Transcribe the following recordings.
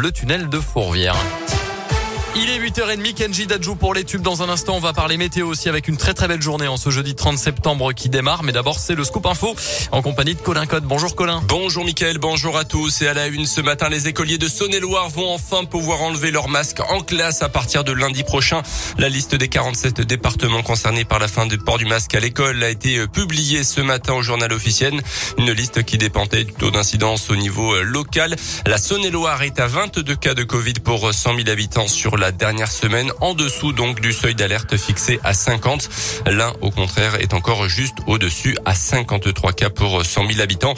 le tunnel de Fourvière. Il est 8h30, Kenji Dajou pour les tubes. Dans un instant, on va parler météo aussi avec une très très belle journée en ce jeudi 30 septembre qui démarre. Mais d'abord, c'est le scoop info en compagnie de Colin Code. Bonjour Colin. Bonjour Mickaël, bonjour à tous. Et à la une ce matin, les écoliers de Saône-et-Loire vont enfin pouvoir enlever leur masque en classe à partir de lundi prochain. La liste des 47 départements concernés par la fin du port du masque à l'école a été publiée ce matin au journal officiel. Une liste qui dépendait du taux d'incidence au niveau local. La Saône-et-Loire est à 22 cas de Covid pour 100 000 habitants sur la dernière semaine, en dessous donc du seuil d'alerte fixé à 50. L'un, au contraire, est encore juste au-dessus à 53 cas pour 100 000 habitants.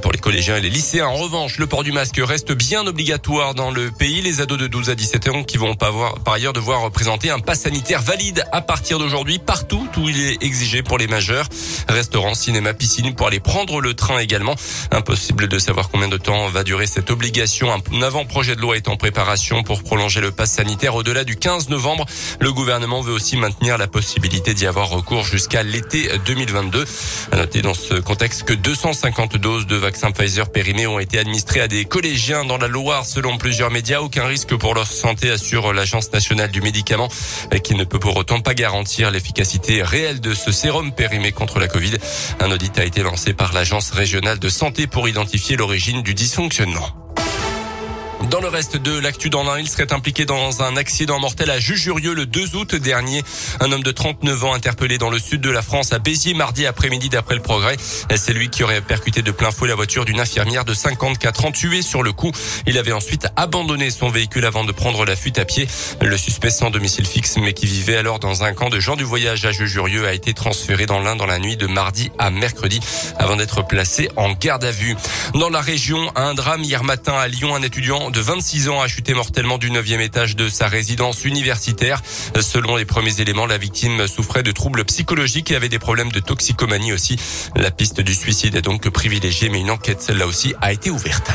Pour les collégiens et les lycéens, en revanche, le port du masque reste bien obligatoire dans le pays. Les ados de 12 à 17 ans qui vont par ailleurs devoir présenter un pass sanitaire valide à partir d'aujourd'hui partout où il est exigé pour les majeurs. Restaurants, cinéma, piscine pour aller prendre le train également. Impossible de savoir combien de temps va durer cette obligation. Un avant-projet de loi est en préparation pour prolonger le pass sanitaire au-delà du 15 novembre. Le gouvernement veut aussi maintenir la possibilité d'y avoir recours jusqu'à l'été 2022. À noter dans ce contexte que 250 doses de vaccins Pfizer périmés ont été administrées à des collégiens dans la Loire selon plusieurs médias. Aucun risque pour leur santé assure l'Agence nationale du médicament qui ne peut pour autant pas garantir l'efficacité réelle de ce sérum périmé contre la Covid. Un audit a été lancé par l'Agence régionale de santé pour identifier l'origine du dysfonctionnement. Dans le reste de l'actu dans l'un, il serait impliqué dans un accident mortel à Jujurieux le 2 août dernier. Un homme de 39 ans interpellé dans le sud de la France à Béziers mardi après-midi d'après le progrès. C'est lui qui aurait percuté de plein fouet la voiture d'une infirmière de 54 ans tuée sur le coup. Il avait ensuite abandonné son véhicule avant de prendre la fuite à pied. Le suspect sans domicile fixe mais qui vivait alors dans un camp de gens du voyage à Jujurieux a été transféré dans l'Ain dans la nuit de mardi à mercredi avant d'être placé en garde à vue. Dans la région, un drame hier matin à Lyon, un étudiant de 26 ans a chuté mortellement du 9e étage de sa résidence universitaire. Selon les premiers éléments, la victime souffrait de troubles psychologiques et avait des problèmes de toxicomanie aussi. La piste du suicide est donc privilégiée, mais une enquête, celle-là aussi, a été ouverte.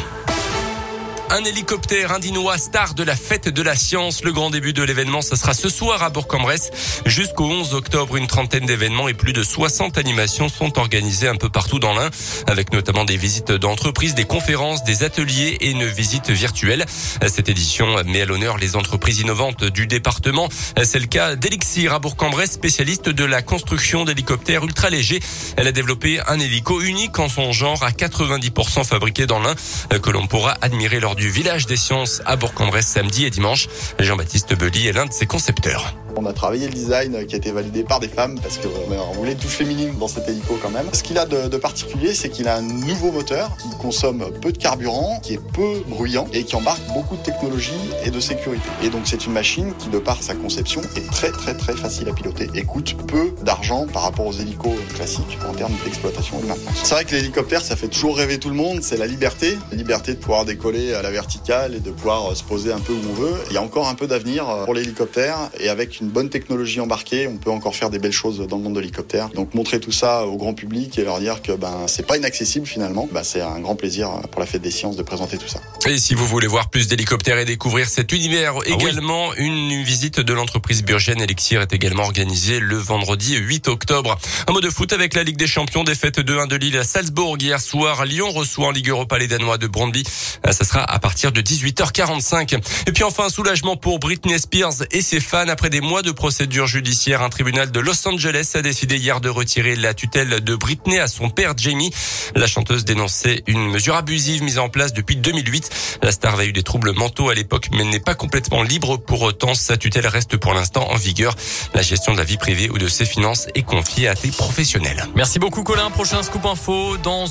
Un hélicoptère indinois star de la fête de la science. Le grand début de l'événement, ce sera ce soir à Bourg-en-Bresse. Jusqu'au 11 octobre, une trentaine d'événements et plus de 60 animations sont organisées un peu partout dans l'Ain, avec notamment des visites d'entreprises, des conférences, des ateliers et une visite virtuelle. Cette édition met à l'honneur les entreprises innovantes du département. C'est le cas d'Elixir à Bourg-en-Bresse, spécialiste de la construction d'hélicoptères ultra légers. Elle a développé un hélico unique en son genre à 90% fabriqué dans l'Ain que l'on pourra admirer lors du du village des sciences à Bourg-en-Bresse samedi et dimanche. Jean-Baptiste Belly est l'un de ses concepteurs. On a travaillé le design qui a été validé par des femmes parce qu'on voulait une touche féminine dans cet hélico quand même. Ce qu'il a de, particulier, c'est qu'il a un nouveau moteur qui consomme peu de carburant, qui est peu bruyant et qui embarque beaucoup de technologie et de sécurité. Et donc c'est une machine qui, de par sa conception, est très très très facile à piloter et coûte peu d'argent par rapport aux hélicos classiques en termes d'exploitation et de maintenance. C'est vrai que l'hélicoptère, ça fait toujours rêver tout le monde, c'est la liberté. La liberté de pouvoir décoller à la verticale et de pouvoir se poser un peu où on veut. Il y a encore un peu d'avenir pour l'hélicoptère et avec une bonne technologie embarquée, on peut encore faire des belles choses dans le monde de l'hélicoptère. Donc montrer tout ça au grand public et leur dire que ben c'est pas inaccessible finalement, ben, c'est un grand plaisir pour la fête des sciences de présenter tout ça. Et si vous voulez voir plus d'hélicoptères et découvrir cet univers ah également, une visite de l'entreprise Burgen Elixir est également organisée le vendredi 8 octobre. Un mot de foot avec la Ligue des Champions, défaite 2-1 de Lille à Salzbourg hier soir. Lyon reçoit en Ligue Europa les Danois de Brondby. Ça sera à partir de 18h45. Et puis enfin, soulagement pour Britney Spears et ses fans après des mois de procédure judiciaire. Un tribunal de Los Angeles a décidé hier de retirer la tutelle de Britney à son père Jamie. La chanteuse dénonçait une mesure abusive mise en place depuis 2008. La star a eu des troubles mentaux à l'époque, mais n'est pas complètement libre. Pour autant, sa tutelle reste pour l'instant en vigueur. La gestion de la vie privée ou de ses finances est confiée à des professionnels. Merci beaucoup Colin. Prochain scoop info dans